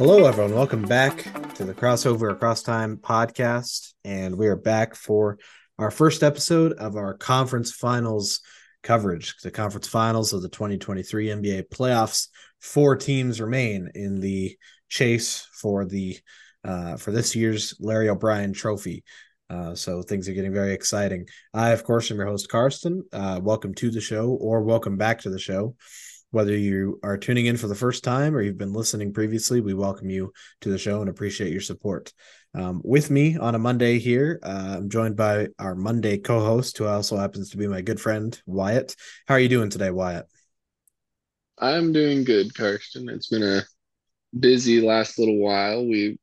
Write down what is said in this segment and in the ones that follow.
Hello, everyone. Welcome back to the Crossover Across Time podcast. And we are back for our first episode of our conference finals coverage. The conference finals of the 2023 NBA playoffs. Four teams remain in the chase for the uh, for this year's Larry O'Brien Trophy. Uh, so things are getting very exciting. I, of course, am your host, Karston. Uh, welcome to the show, or welcome back to the show. Whether you are tuning in for the first time or you've been listening previously, we welcome you to the show and appreciate your support. Um, with me on a Monday here, uh, I'm joined by our Monday co-host, who also happens to be my good friend Wyatt. How are you doing today, Wyatt? I'm doing good, Karston. It's been a busy last little while. We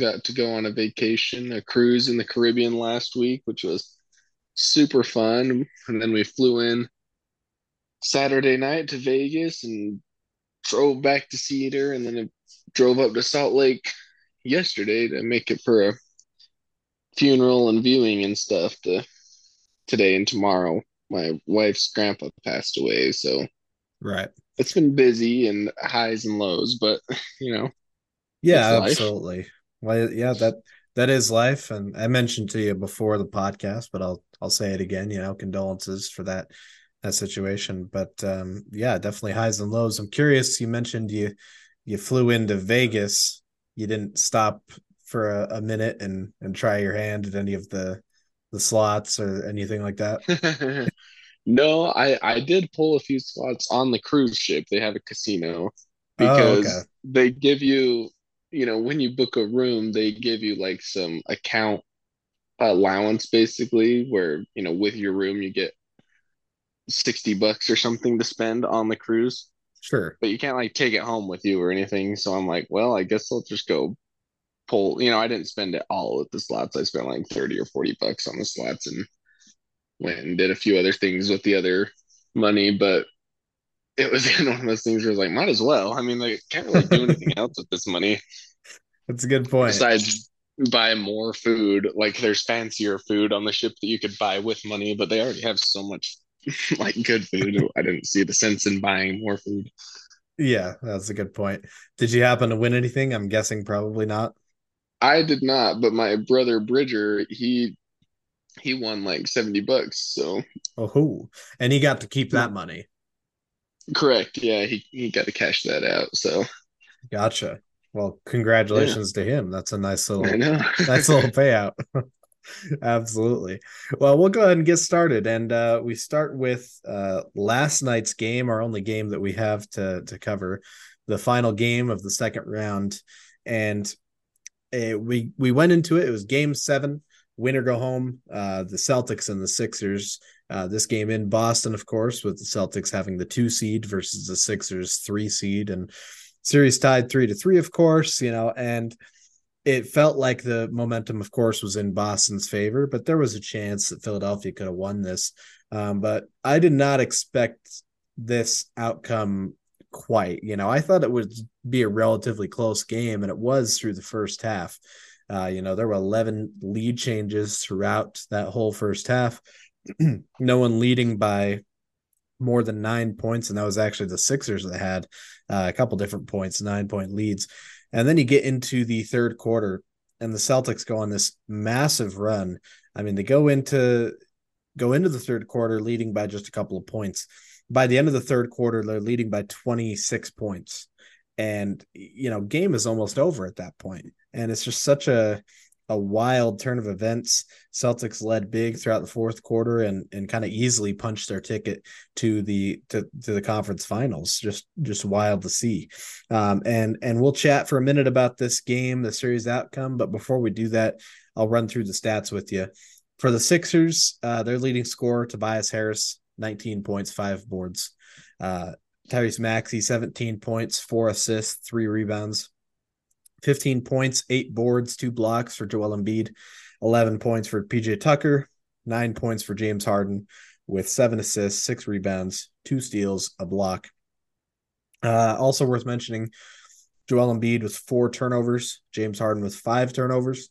got to go on a vacation, a cruise in the Caribbean last week, which was super fun. And then we flew in Saturday night to Vegas and drove back to Cedar and then drove up to Salt Lake yesterday to make it for a funeral and viewing and stuff to today and tomorrow. My wife's grandpa passed away, so right. It's been busy and highs and lows, but you know. Yeah, absolutely. Well, yeah, that that is life, and I mentioned to you before the podcast, but I'll I'll say it again. You know, condolences for that that situation. But um, yeah, definitely highs and lows. I'm curious. You mentioned you you flew into Vegas. You didn't stop for a, a minute and and try your hand at any of the the slots or anything like that. no, I I did pull a few slots on the cruise ship. They have a casino because oh, okay. they give you you know when you book a room they give you like some account allowance basically where you know with your room you get 60 bucks or something to spend on the cruise. Sure. But you can't like take it home with you or anything. So I'm like, well, I guess I'll just go pull. You know, I didn't spend it all at the slots. I spent like 30 or 40 bucks on the slots and went and did a few other things with the other money. But it was one of those things where I was like, might as well. I mean, like, can't really do anything else with this money. That's a good point. Besides buy more food, like there's fancier food on the ship that you could buy with money, but they already have so much like good food. I didn't see the sense in buying more food. Yeah, that's a good point. Did you happen to win anything? I'm guessing probably not. I did not, but my brother Bridger, he he won like 70 bucks. So Oh, who, and he got to keep that hmm. money. Correct. Yeah, he, he got to cash that out. So gotcha. Well, congratulations yeah. to him. That's a nice little nice little payout. Absolutely. Well, we'll go ahead and get started, and uh, we start with uh, last night's game, our only game that we have to to cover, the final game of the second round, and it, we we went into it. It was Game Seven, winner go home. Uh, the Celtics and the Sixers. Uh, this game in Boston, of course, with the Celtics having the two seed versus the Sixers three seed, and series tied three to three, of course. You know, and it felt like the momentum, of course, was in Boston's favor, but there was a chance that Philadelphia could have won this. Um, but I did not expect this outcome quite. You know, I thought it would be a relatively close game, and it was through the first half. Uh, you know, there were 11 lead changes throughout that whole first half. no one leading by more than nine points, and that was actually the Sixers that had uh, a couple different points, nine point leads. And then you get into the third quarter, and the Celtics go on this massive run. I mean, they go into go into the third quarter leading by just a couple of points. By the end of the third quarter, they're leading by 26 points. And you know, game is almost over at that point. And it's just such a a wild turn of events. Celtics led big throughout the fourth quarter and and kind of easily punched their ticket to the to, to the conference finals. Just just wild to see. Um, and and we'll chat for a minute about this game, the series outcome. But before we do that, I'll run through the stats with you. For the Sixers, uh, their leading scorer Tobias Harris, 19 points, five boards. Uh, Tyrese Maxey, 17 points, four assists, three rebounds. 15 points, eight boards, two blocks for Joel Embiid, 11 points for PJ Tucker, nine points for James Harden, with seven assists, six rebounds, two steals, a block. Uh, also worth mentioning, Joel Embiid with four turnovers, James Harden with five turnovers.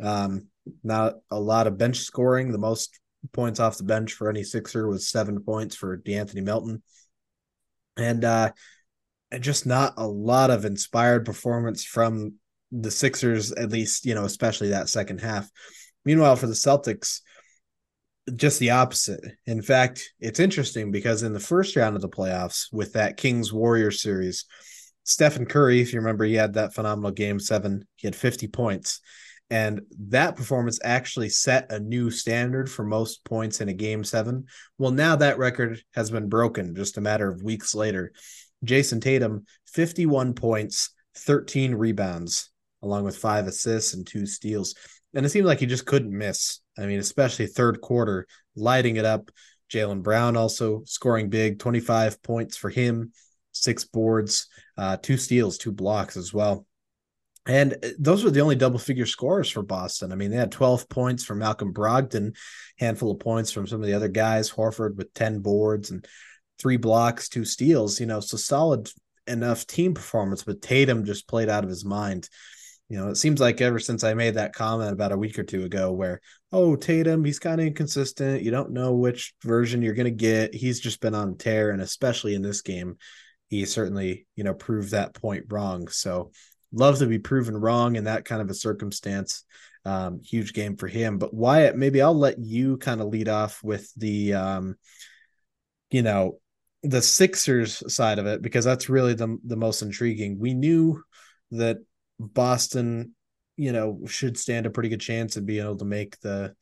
Um, not a lot of bench scoring. The most points off the bench for any Sixer was seven points for De'Anthony Melton. And uh, just not a lot of inspired performance from the Sixers, at least, you know, especially that second half. Meanwhile, for the Celtics, just the opposite. In fact, it's interesting because in the first round of the playoffs with that Kings Warriors series, Stephen Curry, if you remember, he had that phenomenal game seven, he had 50 points. And that performance actually set a new standard for most points in a game seven. Well, now that record has been broken just a matter of weeks later. Jayson Tatum, 51 points, 13 rebounds, along with five assists and two steals. And it seemed like he just couldn't miss. I mean, especially third quarter, lighting it up. Jaylen Brown also scoring big, 25 points for him, six boards, uh, two steals, two blocks as well. And uh, those were the only double figure scores for Boston. I mean, they had 12 points from Malcolm Brogdon, handful of points from some of the other guys, Horford with 10 boards and three blocks, two steals, you know, so solid enough team performance, but Tatum just played out of his mind. You know, it seems like ever since I made that comment about a week or two ago, where, oh, Tatum, he's kind of inconsistent. You don't know which version you're going to get. He's just been on tear. And especially in this game, he certainly, you know, proved that point wrong. So love to be proven wrong in that kind of a circumstance. Um, huge game for him. But Wyatt, maybe I'll let you kind of lead off with the, um, you know, the Sixers side of it because that's really the the most intriguing. We knew that Boston, you know, should stand a pretty good chance of being able to make the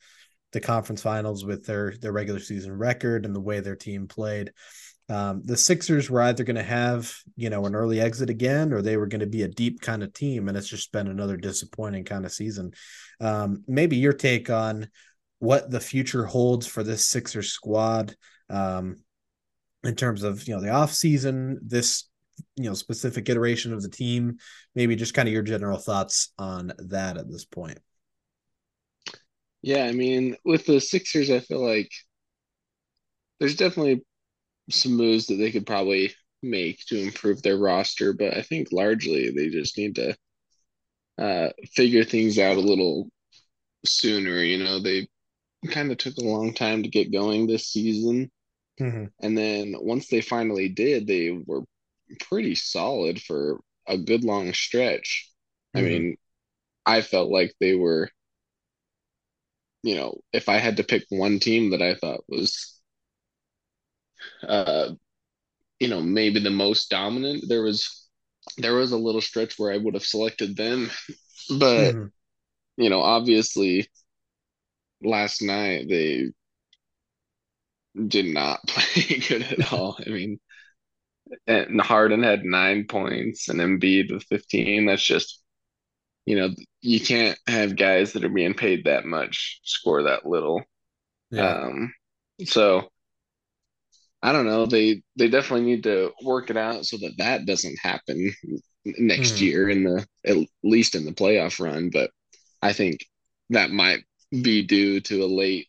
the conference finals with their their regular season record and the way their team played. Um, the Sixers were either going to have, you know, an early exit again, or they were going to be a deep kind of team, and it's just been another disappointing kind of season. Um, maybe your take on what the future holds for this Sixers squad. Um, in terms of you know the off season, this you know specific iteration of the team. Maybe just kind of your general thoughts on that at this point. Yeah, I mean, with the Sixers, I feel like there's definitely some moves that they could probably make to improve their roster, but I think largely they just need to uh, figure things out a little sooner. You know, they kind of took a long time to get going this season. Mm-hmm. And then once they finally did, they were pretty solid for a good long stretch. Mm-hmm. I mean, I felt like they were, you know, if I had to pick one team that I thought was, uh, you know, maybe the most dominant, there was there was a little stretch where I would have selected them, but mm-hmm. you know, obviously, last night they did not play good at all. I mean, and Harden had nine points and Embiid with 15. That's just, you know, you can't have guys that are being paid that much score that little. Yeah. Um, so I don't know. They they definitely need to work it out so that that doesn't happen next mm. year in the at least in the playoff run. But I think that might be due to a late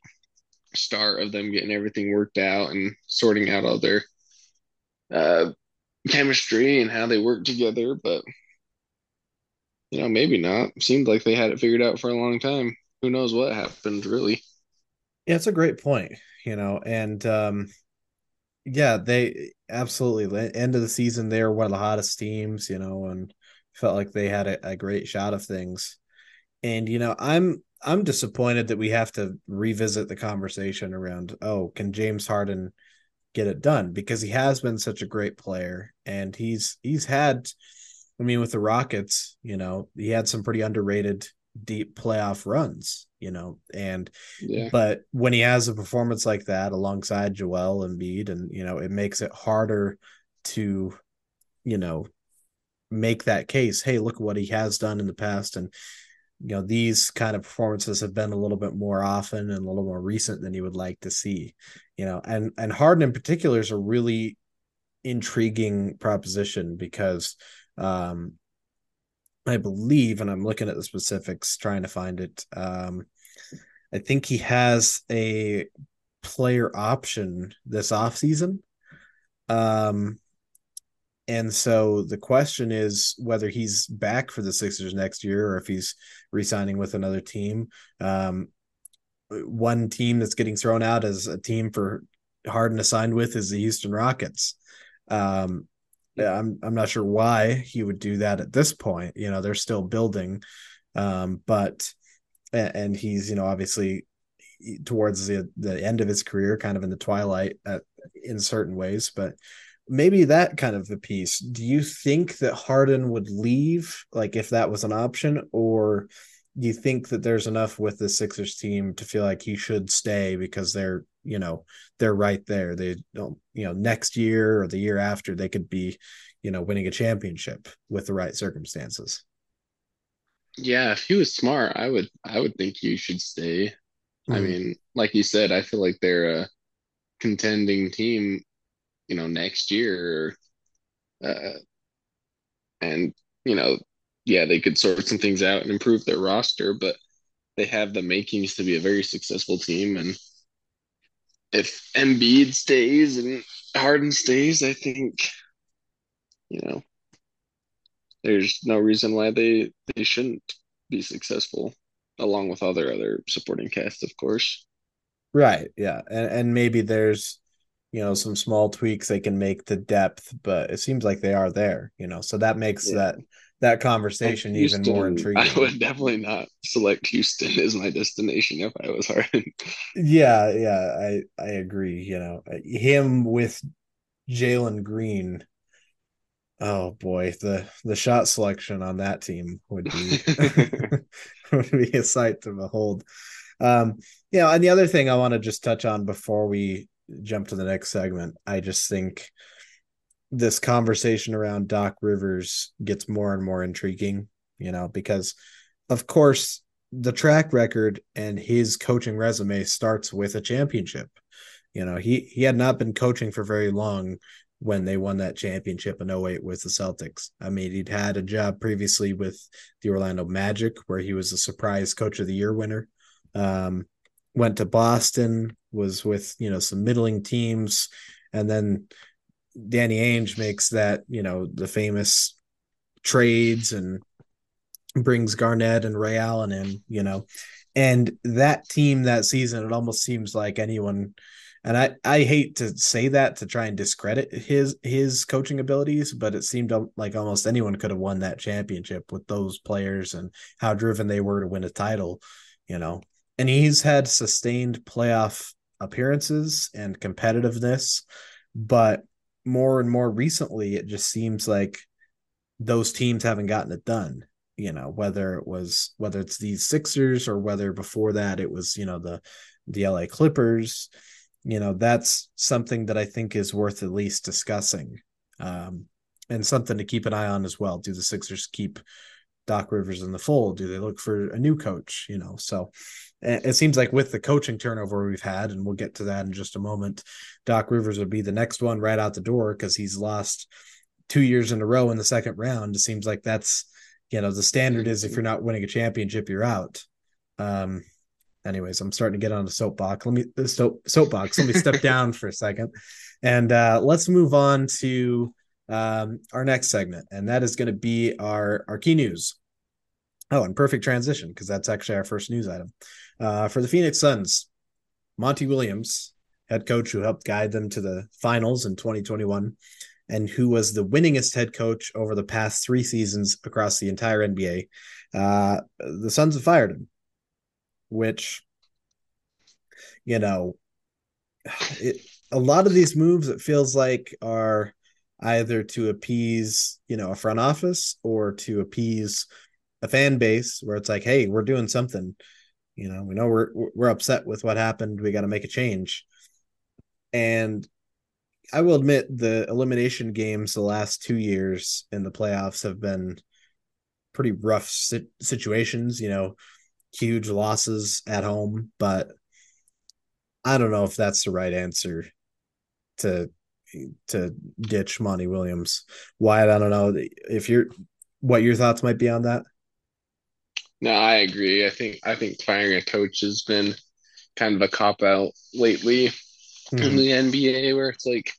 start of them getting everything worked out and sorting out all their uh, chemistry and how they work together. But you know, maybe not. Seemed like they had it figured out for a long time. Who knows what happened, really? Yeah, it's a great point. You know, and um, yeah, they absolutely end of the season they were one of the hottest teams. You know, and felt like they had a, a great shot of things. And you know, I'm I'm disappointed that we have to revisit the conversation around oh, can James Harden get it done because he has been such a great player and he's he's had I mean with the Rockets, you know, he had some pretty underrated deep playoff runs, you know, and yeah. but when he has a performance like that alongside Joel Embiid and you know, it makes it harder to you know make that case, hey, look what he has done in the past and you know these kind of performances have been a little bit more often and a little more recent than you would like to see you know and and harden in particular is a really intriguing proposition because um i believe and i'm looking at the specifics trying to find it um i think he has a player option this off season um and so the question is whether he's back for the Sixers next year or if he's re-signing with another team. Um, one team that's getting thrown out as a team for Harden to sign with is the Houston Rockets. Um, I'm I'm not sure why he would do that at this point. You know, they're still building, um, but and he's you know obviously towards the the end of his career, kind of in the twilight at, in certain ways. But maybe that kind of a piece. Do you think that Harden would leave, like if that was an option, or do you think that there's enough with the Sixers team to feel like he should stay because they're you know they're right there. They don't you know next year or the year after they could be you know winning a championship with the right circumstances. Yeah, if he was smart, I would I would think you should stay. Mm-hmm. I mean, like you said, I feel like they're a contending team, you know, next year. Uh, and you know, yeah, they could sort some things out and improve their roster, but they have the makings to be a very successful team. And if Embiid stays and Harden stays, I think, you know, there's no reason why they they shouldn't be successful, along with other other supporting cast, of course. Right. Yeah, and and maybe there's you know some small tweaks they can make to depth, but it seems like they are there. You know, so that makes yeah. that that conversation Houston, even more intriguing. I would definitely not select Houston as my destination if I was Harden. yeah, yeah, I I agree. You know, him with Jalen Green Oh boy, the the shot selection on that team would be would be a sight to behold. Um, you know, and the other thing I want to just touch on before we jump to the next segment, I just think this conversation around Doc Rivers gets more and more intriguing, you know, because of course the track record and his coaching resume starts with a championship. You know, he he had not been coaching for very long when they won that championship in 08 with the Celtics. I mean, he'd had a job previously with the Orlando Magic where he was a surprise coach of the year winner. Um, went to Boston, was with, you know, some middling teams. And then Danny Ainge makes that, you know, the famous trades and brings Garnett and Ray Allen in, you know. And that team that season, it almost seems like anyone – and I I hate to say that to try and discredit his his coaching abilities, but it seemed like almost anyone could have won that championship with those players and how driven they were to win a title, you know. And he's had sustained playoff appearances and competitiveness, but more and more recently it just seems like those teams haven't gotten it done you know whether it was whether it's these Sixers or whether before that it was you know the the LA Clippers you know that's something that I think is worth at least discussing, um, and something to keep an eye on as well. Do the Sixers keep Doc Rivers in the fold? Do they look for a new coach? You know, so it seems like with the coaching turnover we've had, and we'll get to that in just a moment, Doc Rivers would be the next one right out the door because he's lost two years in a row in the second round. It seems like that's you know the standard is if you're not winning a championship, you're out. Um, anyways, I'm starting to get on a soapbox. Let me soap, soapbox. Let me step down for a second, and uh, let's move on to um, our next segment, and that is going to be our our key news. Oh, and perfect transition because that's actually our first news item uh, for the Phoenix Suns. Monty Williams, head coach who helped guide them to the finals in 2021, and who was the winningest head coach over the past three seasons across the entire NBA. Uh, the Suns have fired him which you know it, a lot of these moves it feels like are either to appease you know a front office or to appease a fan base where it's like hey we're doing something you know we know we're we're upset with what happened we got to make a change and i will admit the elimination games the last 2 years in the playoffs have been pretty rough situations you know huge losses at home, but I don't know if that's the right answer to to ditch Monty Williams. Wyatt, I don't know if you're what your thoughts might be on that. No, I agree. I think I think firing a coach has been kind of a cop out lately mm-hmm. in the NBA where it's like,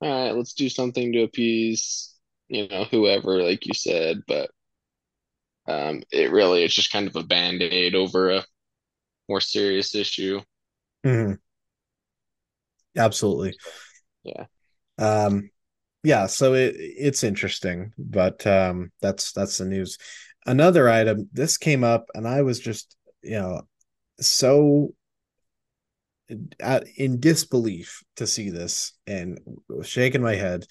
all right, let's do something to appease, you know, whoever, like you said, but um, it really it's just kind of a band aid over a more serious issue. Mm-hmm. Absolutely. Yeah. Um, yeah, so it it's interesting, but um, that's that's the news. Another item. This came up, and I was just you know so in disbelief to see this and shaking my head.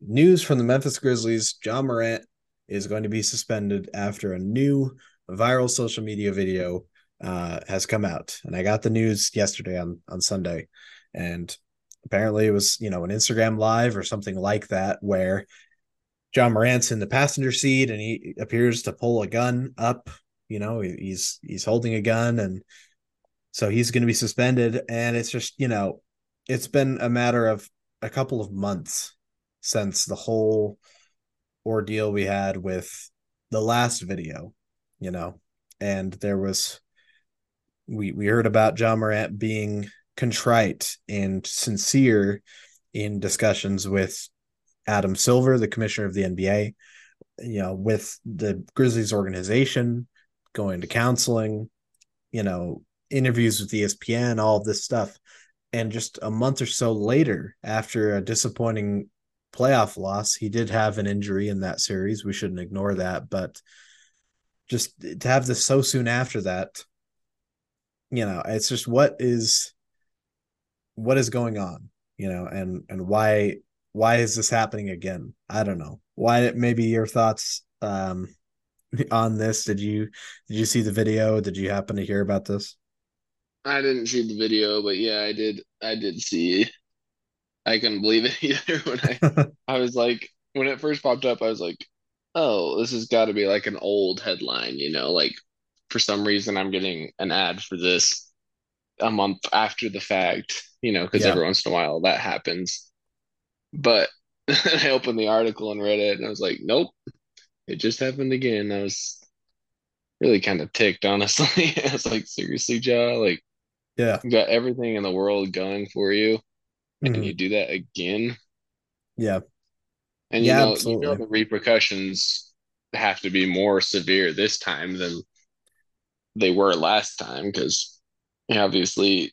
News from the Memphis Grizzlies: Ja Morant is going to be suspended after a new viral social media video uh, has come out, and I got the news yesterday on on Sunday, and apparently it was you know an Instagram live or something like that where Ja Morant's in the passenger seat and he appears to pull a gun up. You know, he's he's holding a gun, and so he's going to be suspended. And it's just you know, it's been a matter of a couple of months since the whole ordeal we had with the last video. You know, and there was we we heard about Ja Morant being contrite and sincere in discussions with Adam Silver, the commissioner of the NBA, you know, with the Grizzlies organization, going to counseling, you know, interviews with ESPN, all this stuff. And just a month or so later, after a disappointing playoff loss, he did have an injury in that series. We shouldn't ignore that. But just to have this so soon after that, you know, it's just what is what is going on, you know, and and why why is this happening again? I don't know. Why maybe your thoughts um on this? Did you did you see the video? Did you happen to hear about this? I didn't see the video, but yeah, I did I did see I couldn't believe it either when I I was like when it first popped up, I was like, oh, this has got to be like an old headline, you know, like for some reason I'm getting an ad for this a month after the fact, you know, because yeah. every once in a while that happens. But I opened the article and read it, and I was like, nope, it just happened again. I was really kind of ticked, honestly. I was like, seriously, Ja, like, yeah, you got everything in the world going for you, and mm-hmm. you do that again. Yeah, and you yeah, know, absolutely. you know the repercussions have to be more severe this time than they were last time because obviously,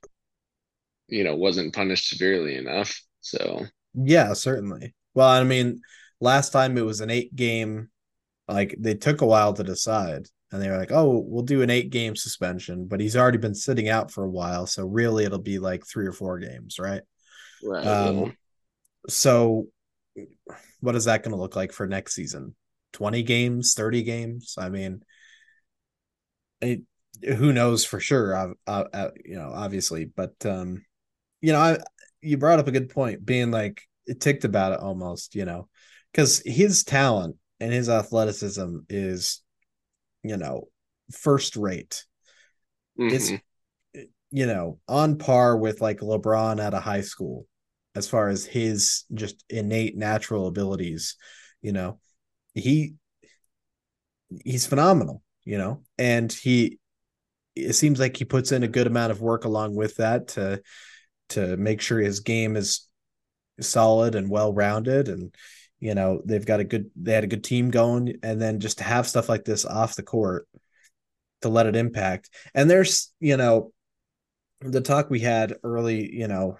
you know, wasn't punished severely enough. So yeah, certainly. Well, I mean, last time it was an eight game, like they took a while to decide, and they were like, "Oh, we'll do an eight game suspension," but he's already been sitting out for a while, so really it'll be like three or four games, right? Right. Um, so, what is that going to look like for next season? Twenty games, thirty games? I mean, it, who knows for sure? Uh, uh, you know, obviously, but um, you know, I you brought up a good point, being like ticked about it almost, you know, because his talent and his athleticism is, you know, first rate. Mm-hmm. It's you know on par with like LeBron at a high school as far as his just innate natural abilities. You know, he he's phenomenal. You know, and he it seems like he puts in a good amount of work along with that to to make sure his game is solid and well rounded and you know they've got a good they had a good team going and then just to have stuff like this off the court to let it impact. And there's you know the talk we had early you know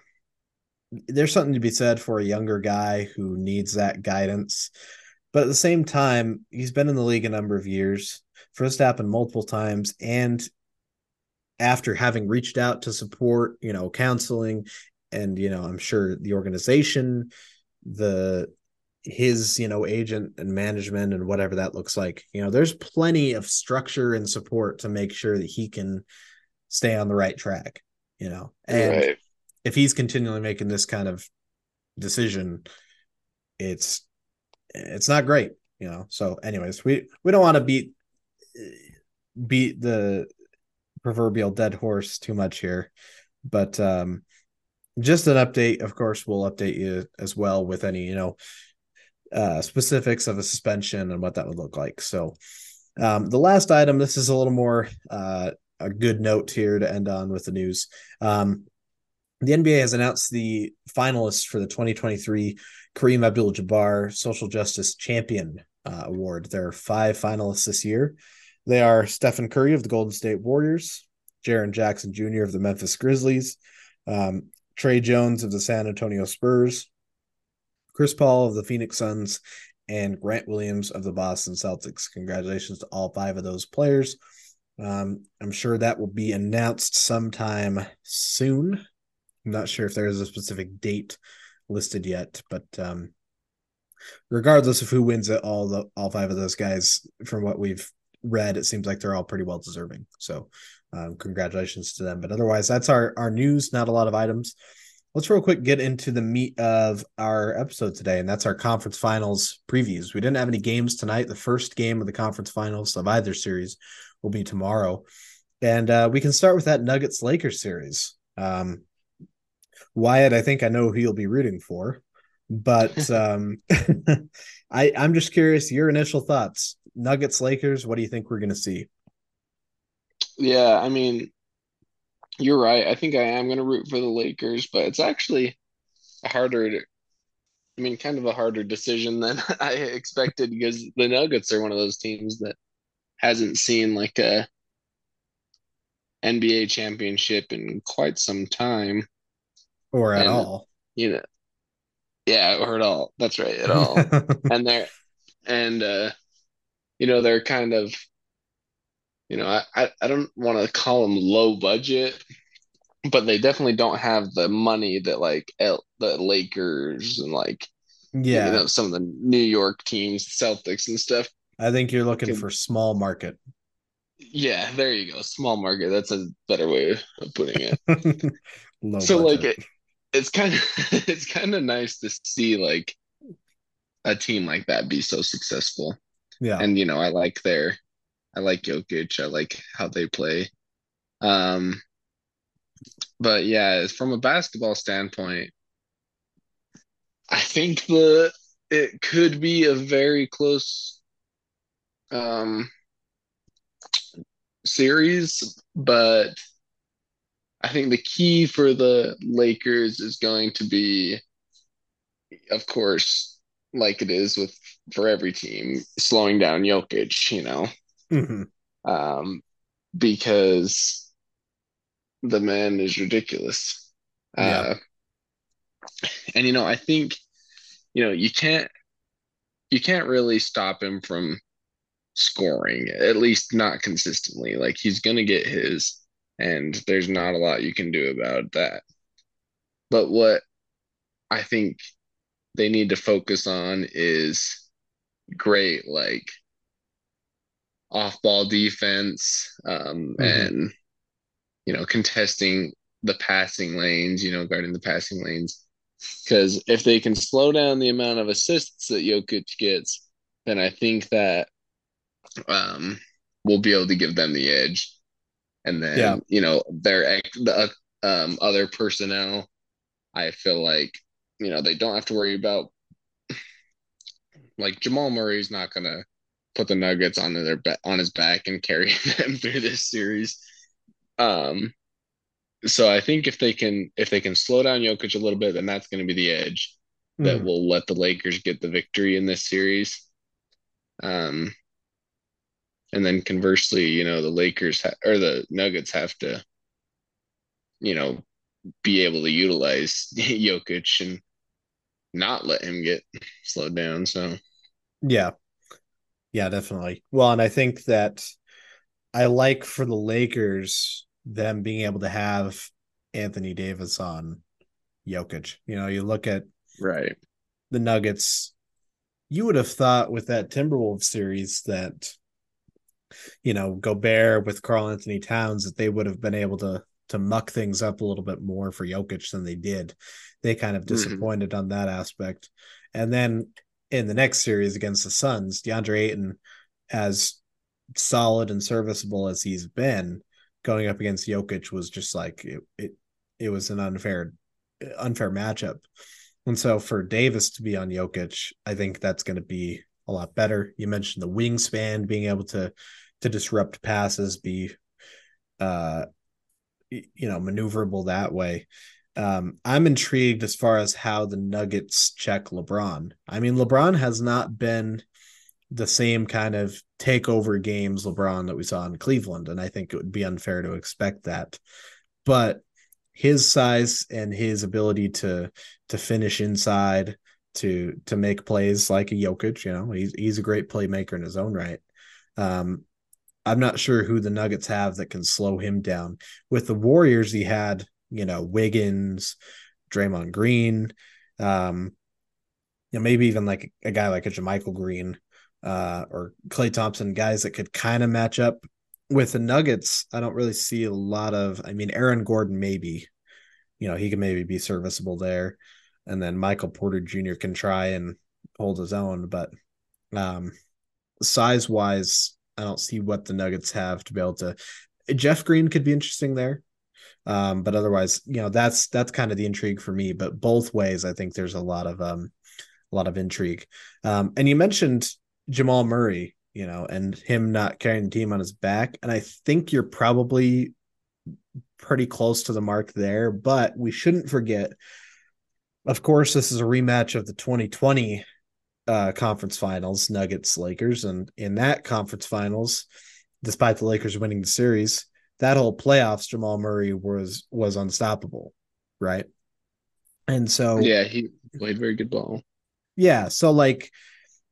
there's something to be said for a younger guy who needs that guidance but at the same time he's been in the league a number of years for this to happen multiple times and after having reached out to support, you know, counseling and, you know, I'm sure the organization, the his, you know, agent and management and whatever that looks like, you know, there's plenty of structure and support to make sure that he can stay on the right track, you know. And right. if he's continually making this kind of decision, it's it's not great, you know. So anyways, we we don't want to beat beat the proverbial dead horse too much here, but um, just an update. Of course, we'll update you as well with any you know uh, specifics of a suspension and what that would look like. So, um, the last item. This is a little more uh, a good note here to end on with the news. Um, the NBA has announced the finalists for the 2023 Kareem Abdul-Jabbar Social Justice Champion uh, Award. There are five finalists this year. They are Stephen Curry of the Golden State Warriors, Jaren Jackson Jr. of the Memphis Grizzlies, um, Tre Jones of the San Antonio Spurs, Chris Paul of the Phoenix Suns and Grant Williams of the Boston Celtics. Congratulations to all five of those players. Um, I'm sure that will be announced sometime soon. I'm not sure if there is a specific date listed yet, but um, regardless of who wins it, all the all five of those guys, from what we've read, it seems like they're all pretty well deserving. So, um, congratulations to them. But otherwise, that's our our news. Not a lot of items. Let's real quick get into the meat of our episode today, and that's our conference finals previews. We didn't have any games tonight. The first game of the conference finals of either series will be tomorrow, and uh, we can start with that Nuggets Lakers series. Um, Wyatt, I think I know who you'll be rooting for, but um, I I'm just curious your initial thoughts. Nuggets Lakers, what do you think we're going to see? Yeah, I mean, you're right. I think I am going to root for the Lakers, but it's actually a harder I mean, kind of a harder decision than I expected because the Nuggets are one of those teams that hasn't seen like a NBA championship in quite some time or at and, all. You know, yeah, or at all. That's right, at all. and they're and uh, you know they're kind of, you know, I I don't want to call them low budget, but they definitely don't have the money that like L, the Lakers and like yeah, you know, some of the New York teams, Celtics and stuff. I think you're looking Can, for small market. Yeah, there you go. Small market. That's a better way of putting it. so budget. like it, it's kind of it's kind of nice to see like a team like that be so successful. Yeah. And you know, I like their I like Jokic. I like how they play. Um but yeah, from a basketball standpoint, I think the it could be a very close um series, but I think the key for the Lakers is going to be, of course, like it is with for every team, slowing down Jokic, you know, mm-hmm. um, because the man is ridiculous. Yeah. Uh, and you know, I think, you know, you can't you can't really stop him from scoring, at least not consistently. Like he's gonna get his and there's not a lot you can do about that. But what I think they need to focus on is great, like off ball defense um, mm-hmm. and, you know, contesting the passing lanes, you know, guarding the passing lanes. Because if they can slow down the amount of assists that Jokic gets, then I think that um, we'll be able to give them the edge and then yeah. you know their the um, other personnel i feel like you know they don't have to worry about like jamal murray's not gonna put the nuggets on their on his back and carry them through this series um so i think if they can if they can slow down Jokic a little bit then that's going to be the edge mm. that hmm. will let the lakers get the victory in this series um and then conversely, you know, the Lakers ha- or the Nuggets have to, you know, be able to utilize Jokic and not let him get slowed down. So, yeah, yeah, definitely. Well, and I think that I like for the Lakers them being able to have Anthony Davis on Jokic. You know, you look at right the Nuggets. You would have thought with that Timberwolves series that you know, Gobert with Karl-Anthony Towns that they would have been able to to muck things up a little bit more for Jokic than they did. They kind of mm-hmm. disappointed mm-hmm. on that aspect. And then in the next series against the Suns, DeAndre Ayton, as solid and serviceable as he's been, going up against Jokic was just like it it, it was an unfair unfair matchup. And so for Davis to be on Jokic, I think that's going to be a lot better. You mentioned the wingspan being able to to disrupt passes, be uh you know maneuverable that way. Um, I'm intrigued as far as how the Nuggets check LeBron. I mean, LeBron has not been the same kind of takeover games LeBron that we saw in Cleveland, and I think it would be unfair to expect that. But his size and his ability to to finish inside, to to make plays like a Jokic. You know, he's he's a great playmaker in his own right. Um, I'm not sure who the Nuggets have that can slow him down. With the Warriors, he had you know Wiggins, Draymond Green, um, you know maybe even like a guy like a JaMychal Green uh, or Klay Thompson, guys that could kind of match up with the Nuggets. I don't really see a lot of. I mean, Aaron Gordon maybe, you know, he can maybe be serviceable there, and then Michael Porter Jr. can try and hold his own, but um, size wise, I don't see what the Nuggets have to be able to. Jeff Green could be interesting there. Um, but otherwise, you know, that's that's kind of the intrigue for me. But both ways, I think there's a lot of um a lot of intrigue. Um, and you mentioned Jamal Murray, you know, and him not carrying the team on his back. And I think you're probably pretty close to the mark there, but we shouldn't forget, of course, this is a rematch of the 2020 uh, conference finals, Nuggets Lakers. And in that conference finals, despite the Lakers winning the series, that whole playoffs, Jamal Murray was was unstoppable, right? And so yeah, he played very good ball. Yeah, so like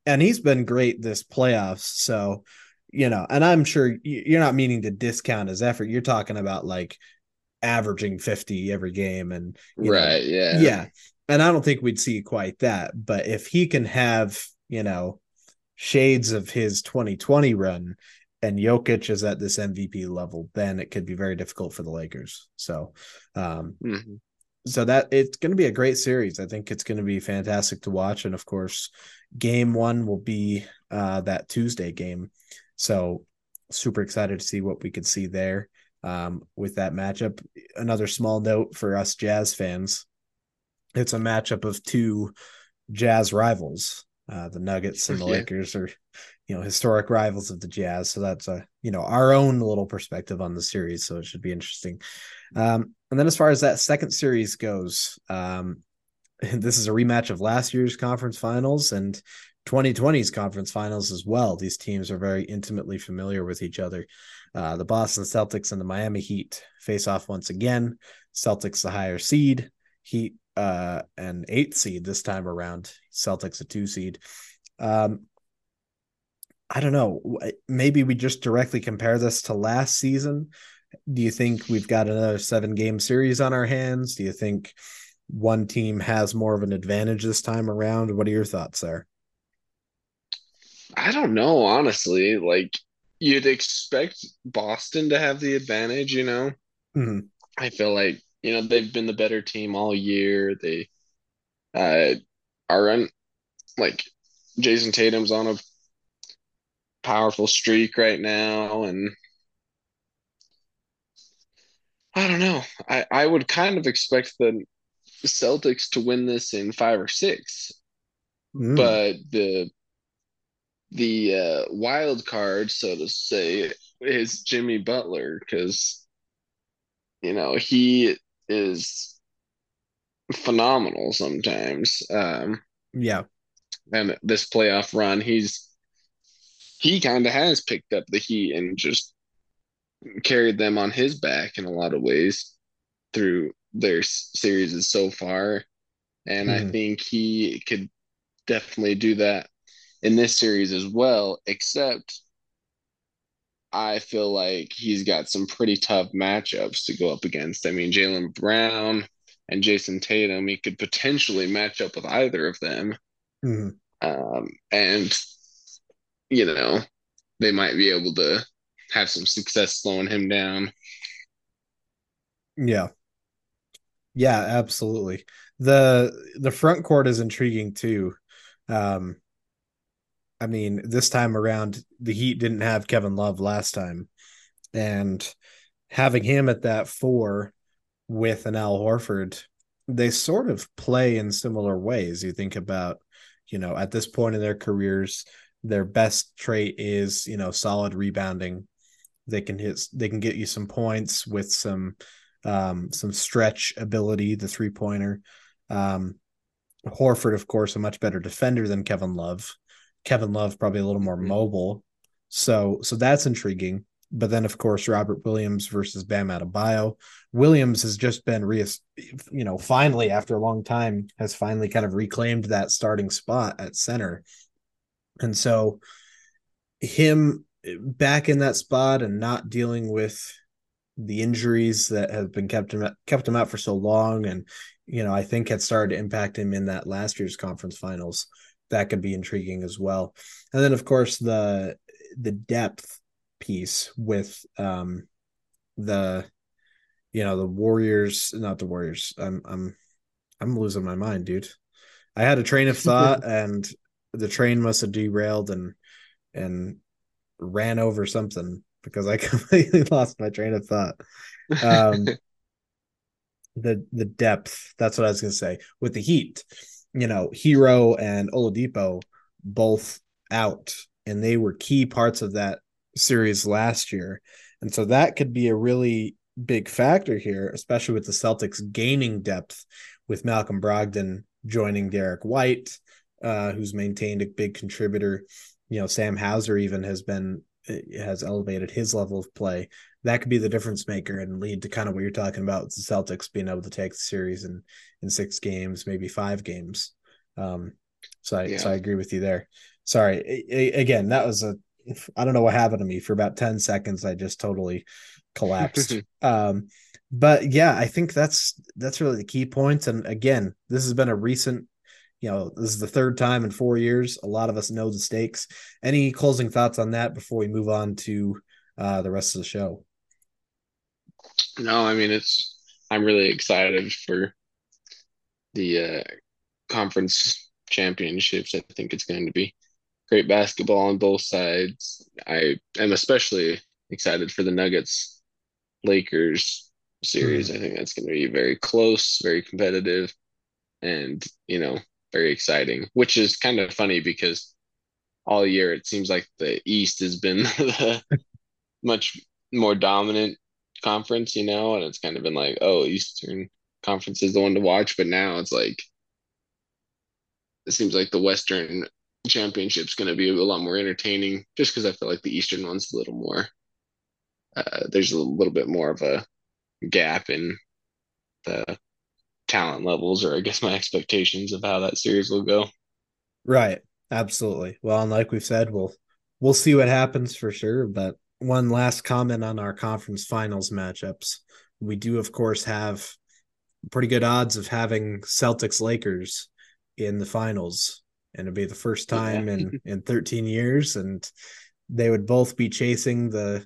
and he's been great this playoffs. So, you know, and I'm sure you're not meaning to discount his effort. You're talking about like averaging 50 every game and right, know, yeah. Yeah. And I don't think we'd see quite that, but if he can have, you know, shades of his 2020 run and Jokic is at this MVP level, then it could be very difficult for the Lakers. So, um, mm-hmm so that it's going to be a great series. I think it's going to be fantastic to watch, and of course, game one will be uh, that Tuesday game. So super excited to see what we could see there um, with that matchup. Another small note for us Jazz fans: it's a matchup of two Jazz rivals. Uh, the Nuggets and the yeah. Lakers are, you know, historic rivals of the Jazz. So that's a you know our own little perspective on the series. So it should be interesting. Um, and then as far as that second series goes, um, this is a rematch of last year's conference finals and 2020's conference finals as well. These teams are very intimately familiar with each other. Uh, the Boston Celtics and the Miami Heat face off once again. Celtics the higher seed, Heat uh, an eight seed this time around. Celtics a two seed. Um, I don't know. Maybe we just directly compare this to last season do you think we've got another seven game series on our hands? Do you think one team has more of an advantage this time around? What are your thoughts there? I don't know, honestly. Like you'd expect Boston to have the advantage, you know. Mm-hmm. I feel like you know they've been the better team all year. They uh, are on like Jayson Tatum's on a powerful streak right now, and I don't know. I, I would kind of expect the Celtics to win this in five or six, mm. but the the uh, wild card, so to say, is Jimmy Butler because you know he is phenomenal sometimes. Um, yeah, and this playoff run, he's he kind of has picked up the heat and just carried them on his back in a lot of ways through their series so far. And mm. I hmm. think he could definitely do that in this series as well, except I feel like he's got some pretty tough matchups to go up against. I mean, Jaylen Brown and Jayson Tatum, he could potentially match up with either of them. Mm. Um, and, you know, they might be able to have some success slowing him down. Yeah. Yeah, absolutely. The the front court is intriguing too. Um I mean, this time around the Heat didn't have Kevin Love last time. And having him at that 4 with an Al Horford, they sort of play in similar ways. You think about, you know, at this point in their careers, their best trait is, you know, solid rebounding they can hit. They can get you some points with some um, some stretch ability. The three pointer. Um, Horford, of course, a much better defender than Kevin Love. Kevin Love probably a little more mm-hmm. mobile. So so that's intriguing. but then of course Robert Williams versus Bam Adebayo. Williams has just been re you know finally after a long time has finally kind of reclaimed that starting spot at center. And so him back in that spot and not dealing with the injuries that have been kept him kept him out for so long and you know I think had started to impact him in that last year's conference finals that could be intriguing as well and then of course the the depth piece with um the you know the warriors not the warriors i'm i'm i'm losing my mind dude i had a train of thought and the train must have derailed and and ran over something because I completely lost my train of thought. Um, the the depth. That's what I was gonna say. With the Heat, you know, Herro and Oladipo both out, and they were key parts of that series last year, and so that could be a really big factor here, especially with the Celtics gaining depth with Malcolm Brogdon joining Derrick White, uh, who's maintained a big contributor. You know, Sam Hauser even has been has elevated his level of play. That could be the difference maker and lead to kind of what you're talking about the Celtics being able to take the series in in six games, maybe five games. Um, so I yeah. so I agree with you there. Sorry, a, again, that was a I don't know what happened to me for about ten seconds. I just totally collapsed. um, but yeah, I think that's that's really the key points. And again, this has been a recent you know, this is the third time in four years. A lot of us know the stakes. Any closing thoughts on that before we move on to uh, the rest of the show? No, I mean it's. I'm really excited for the uh, conference championships. I think it's going to be great basketball on both sides. I am especially excited for the Nuggets Lakers series. Mm. I think that's going to be very close, very competitive, and you know very exciting, which is kind of funny because all year it seems like the East has been the much more dominant conference, you know, and it's kind of been like, oh, Eastern Conference is the one to watch, but now it's like it seems like the Western Championship's going to be a lot more entertaining, just because I feel like the Eastern one's a little more. Uh, there's a little bit more of a gap in the talent levels or I guess my expectations of how that series will go. Right. Absolutely. Well, and like we've said, we'll we'll see what happens for sure. But one last comment on our conference finals matchups. We do, of course, have pretty good odds of having Celtics Lakers in the finals. And it'd be the first time yeah. in, in 13 years. And they would both be chasing the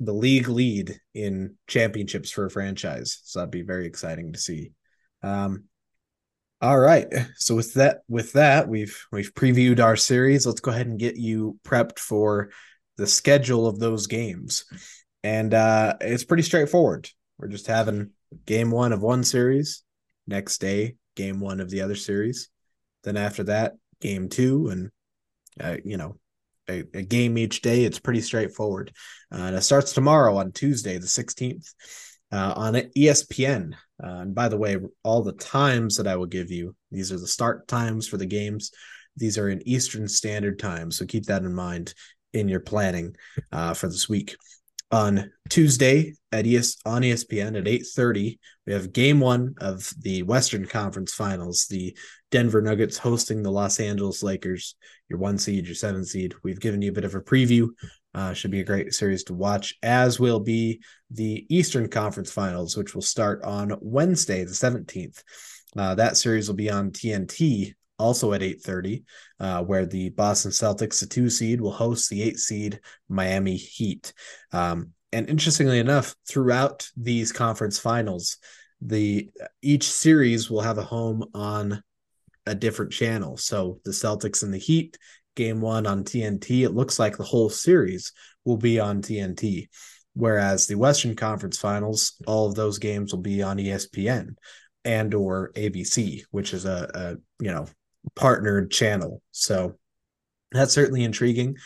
the league lead in championships for a franchise. So that'd be very exciting to see. Um, all right. So with that, with that, we've we've previewed our series. Let's go ahead and get you prepped for the schedule of those games. And uh, it's pretty straightforward. We're just having game one of one series, next day, game one of the other series. Then after that, game two, and uh, you know, a, a, game each day. It's pretty straightforward. Uh, and it starts tomorrow on Tuesday, the 16th uh, on ESPN. Uh, and by the way, all the times that I will give you, these are the start times for the games. These are in Eastern Standard Time. So keep that in mind in your planning uh, for this week. On Tuesday at ES on ESPN at 8:30, we have game one of the Western Conference Finals. The Denver Nuggets hosting the Los Angeles Lakers, your one seed, your seven seed. We've given you a bit of a preview uh, should be a great series to watch, as will be the Eastern Conference Finals, which will start on Wednesday, the 17th. Uh, that series will be on TNT, also at 8:30, uh, where the Boston Celtics, the two seed, will host the eight seed Miami Heat. Um, and interestingly enough, throughout these conference finals, the each series will have a home on a different channel. So the Celtics and the Heat game one on TNT, it looks like the whole series will be on TNT. Whereas the Western Conference Finals, all of those games will be on ESPN and or ABC, which is a, a you know partnered channel. So that's certainly intriguing.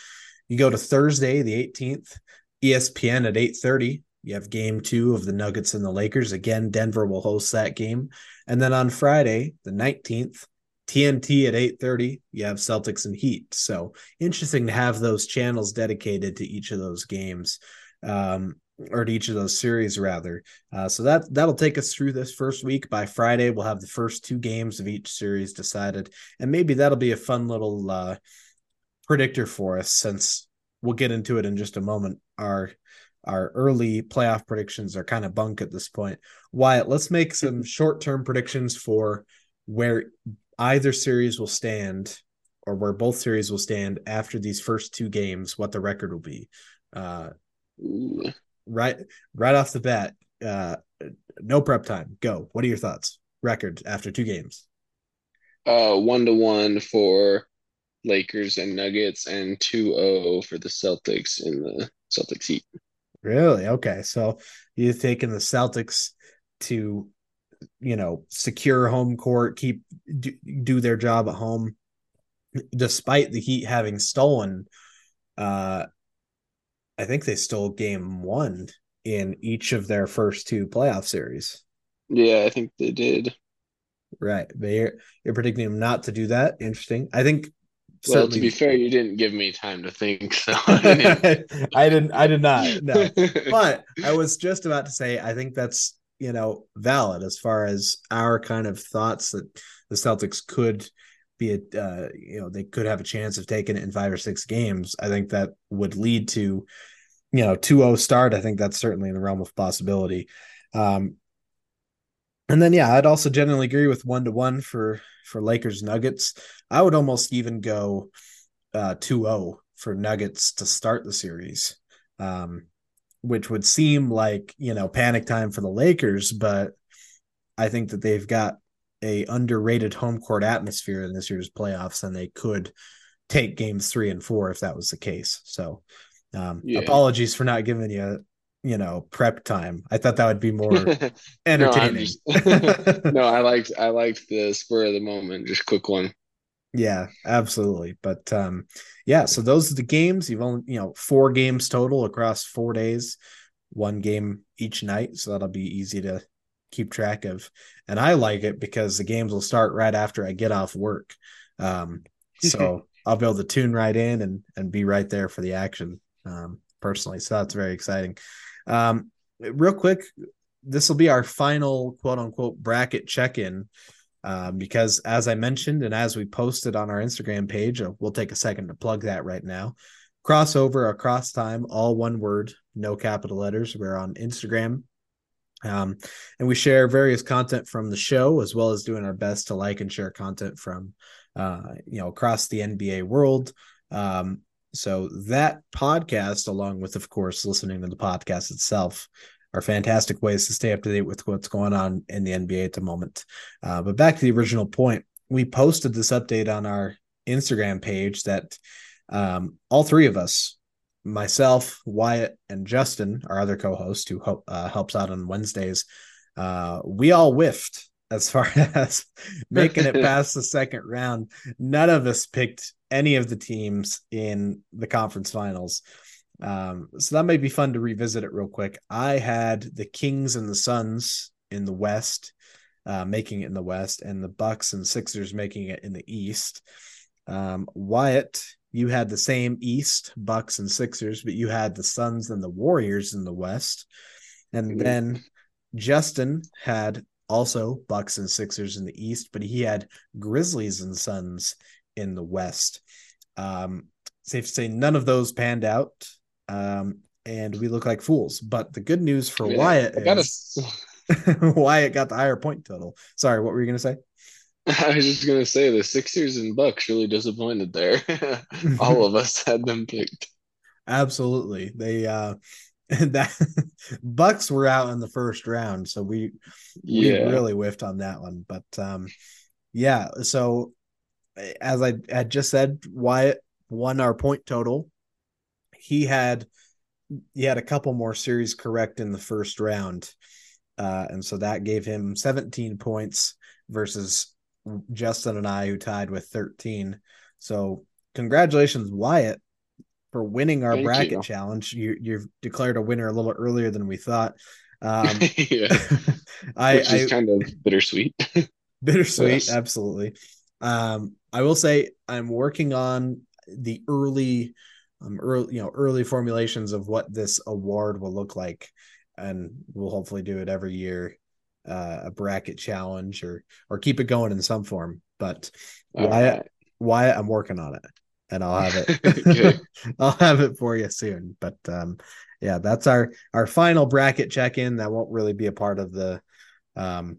You go to Thursday, the 18th, ESPN at 8:30. You have game two of the Nuggets and the Lakers. Again, Denver will host that game. And then on Friday, the 19th, TNT at 8:30, you have Celtics and Heat. So interesting to have those channels dedicated to each of those games. um, or to each of those series rather. Uh, so that that'll take us through this first week. By Friday, we'll have the first two games of each series decided, and maybe that'll be a fun little uh, predictor for us since we'll get into it in just a moment. Our our early playoff predictions are kind of bunk at this point. Wyatt, let's make some short term predictions for where either series will stand or where both series will stand after these first two games, what the record will be. Uh, right, right off the bat, uh, no prep time. Go. What are your thoughts? Record after two games. Uh, one to one for Lakers and Nuggets, and 2-0 for the Celtics in the Celtics Heat. Really? Okay. So you've taken the Celtics to, you know, secure home court, keep do, do their job at home, despite the Heat having stolen. Uh, I think they stole game one in each of their first two playoff series. Yeah, I think they did. Right. But you're, you're predicting them not to do that. Interesting. I think well, to be fair, you didn't give me time to think, so I didn't. I didn't. I did not. No, but I was just about to say I think that's you know valid as far as our kind of thoughts that the Celtics could be a uh, you know they could have a chance of taking it in five or six games. I think that would lead to you know 2-0 start. I think that's certainly in the realm of possibility. Um, and then yeah, I'd also generally agree with one to one for for Lakers Nuggets. I would almost even go uh 2-0 for Nuggets to start the series. Um, which would seem like, you know, panic time for the Lakers, but I think that they've got a underrated home court atmosphere in this year's playoffs and they could take games 3 and 4 if that was the case. So, um, yeah. apologies for not giving you you know prep time. I thought that would be more entertaining. no, just, no, i liked i liked the spur of the moment just quick one. Yeah absolutely. But um yeah so those are the games. You've only you know four games total across four days one game each night. So that'll be easy to keep track of and i like it because the games will start right after i get off work um so i'll be able to tune right in and and be right there for the action um personally so that's very exciting um, real quick, this will be our final quote unquote bracket check in. Um, because as I mentioned, and as we posted on our Instagram page, uh, we'll take a second to plug that right now. Crossover across time, all one word, no capital letters. We're on Instagram. Um, and we share various content from the show as well as doing our best to like and share content from uh, you know across the NBA world. Um, so that podcast, along with, of course, listening to the podcast itself, are fantastic ways to stay up to date with what's going on in the NBA at the moment. Uh, but back to the original point, we posted this update on our Instagram page that um, all three of us, myself, Wyatt, and Justin, our other co-host who uh, helps out on Wednesdays, uh, we all whiffed as far as making it past the second round. None of us picked any of the teams in the conference finals. Um, so that may be fun to revisit it real quick. I had the Kings and the Suns in the West, uh, making it in the West, and the Bucks and Sixers making it in the East. Um, Wyatt, you had the same East, Bucks and Sixers, but you had the Suns and the Warriors in the West. And mm-hmm. then Justin had also Bucks and Sixers in the East, but he had Grizzlies and Suns in the West. Um, safe to say, none of those panned out, um, and we look like fools. But the good news for yeah, Wyatt is Wyatt got the higher point total. Sorry, what were you going to say? I was just going to say the Sixers and Bucks really disappointed there. All of us had them picked. Absolutely, they. uh that Bucks were out in the first round, so we yeah. we really whiffed on that one. But um yeah, so as I had just said, Wyatt won our point total. He had he had a couple more series correct in the first round. Uh, and so that gave him 17 points versus Justin and I, who tied with 13. So congratulations, Wyatt, for winning our Thank bracket you. challenge. You you've declared a winner a little earlier than we thought. Um, yeah, I, Which is I, kind of bittersweet. bittersweet, yes. absolutely. Um, I will say I'm working on the early um, early you know early formulations of what this award will look like, and we'll hopefully do it every year, uh, a bracket challenge or or keep it going in some form. But Wyatt, right. Wyatt, I'm working on it, and I'll have it. I'll have it for you soon. But um, yeah, that's our our final bracket check in. That won't really be a part of the um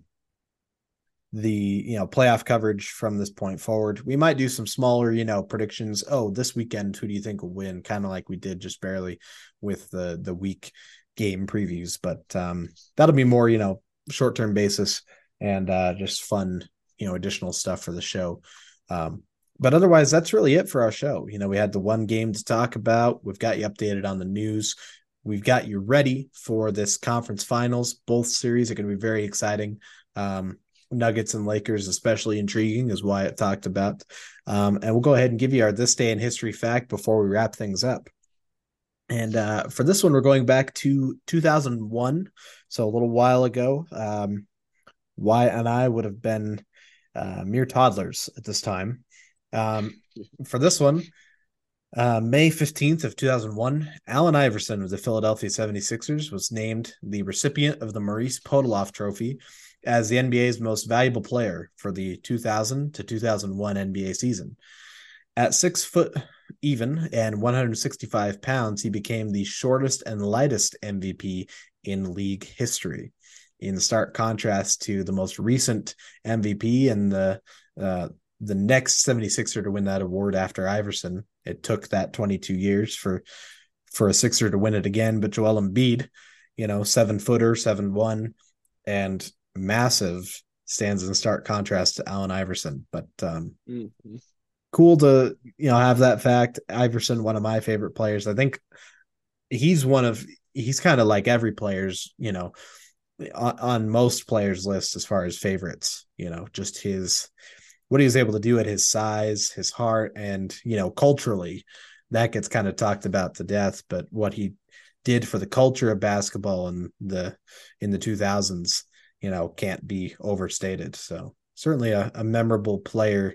the you know playoff coverage from this point forward. We might do some smaller, you know, predictions. Oh, this weekend, who do you think will win? Kind of like we did just barely with the the week game previews, but um that'll be more, you know, short term basis and uh just fun, you know, additional stuff for the show. Um but otherwise that's really it for our show. You know, we had the one game to talk about. We've got you updated on the news. We've got you ready for this conference finals. Both series are going to be very exciting. Um, Nuggets and Lakers, especially intriguing, is Wyatt talked about. Um, and we'll go ahead and give you our this day in history fact before we wrap things up. And uh, for this one, we're going back to 2001, so a little while ago. Um, Wyatt and I would have been uh, mere toddlers at this time. Um, for this one, uh, May 15th of 2001, Allen Iverson of the Philadelphia 76ers was named the recipient of the Maurice Podoloff Trophy as the NBA's most valuable player for the 2000 to 2001 NBA season. At six foot even and 165 pounds, he became the shortest and lightest MVP in league history. In stark contrast to the most recent MVP and the uh, the next 76er to win that award after Iverson. It took that 22 years for for a Sixer to win it again, but Joel Embiid, you know, seven footer, seven one, and massive stands in stark contrast to Allen Iverson. But um, mm-hmm. cool to you know have that fact. Iverson, one of my favorite players. I think he's one of he's kind of like every player's you know on, on most players' lists as far as favorites. You know, just his what he was able to do at his size, his heart, and you know culturally. That gets kind of talked about to death, but what he did for the culture of basketball in the in the 2000s you know, can't be overstated. So certainly a, a memorable player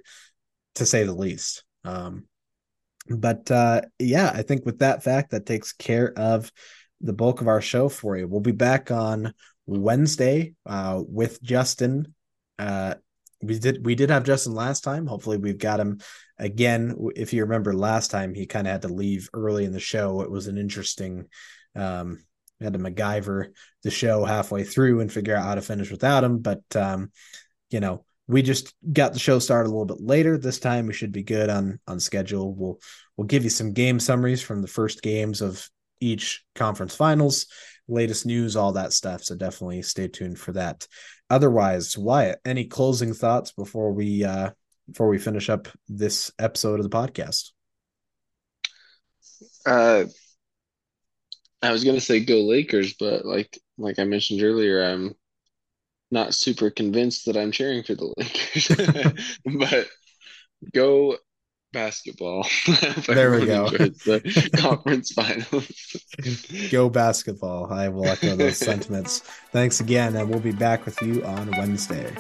to say the least. Um, but uh, yeah, I think with that fact, that takes care of the bulk of our show for you. We'll be back on Wednesday uh, with Justin. Uh, we did we did have Justin last time. Hopefully, we've got him again. If you remember last time, he kind of had to leave early in the show. It was an interesting um, had to MacGyver the show halfway through and figure out how to finish without him. But um, you know, we just got the show started a little bit later. This time we should be good on on schedule. We'll we'll give you some game summaries from the first games of each conference finals, latest news, all that stuff. So definitely stay tuned for that. Otherwise, Wyatt, any closing thoughts before we uh before we finish up this episode of the podcast? Uh I was gonna say go Lakers, but like like I mentioned earlier, I'm not super convinced that I'm cheering for the Lakers. but go basketball. there we go. The conference finals. go basketball. I will echo those sentiments. Thanks again, and we'll be back with you on Wednesday.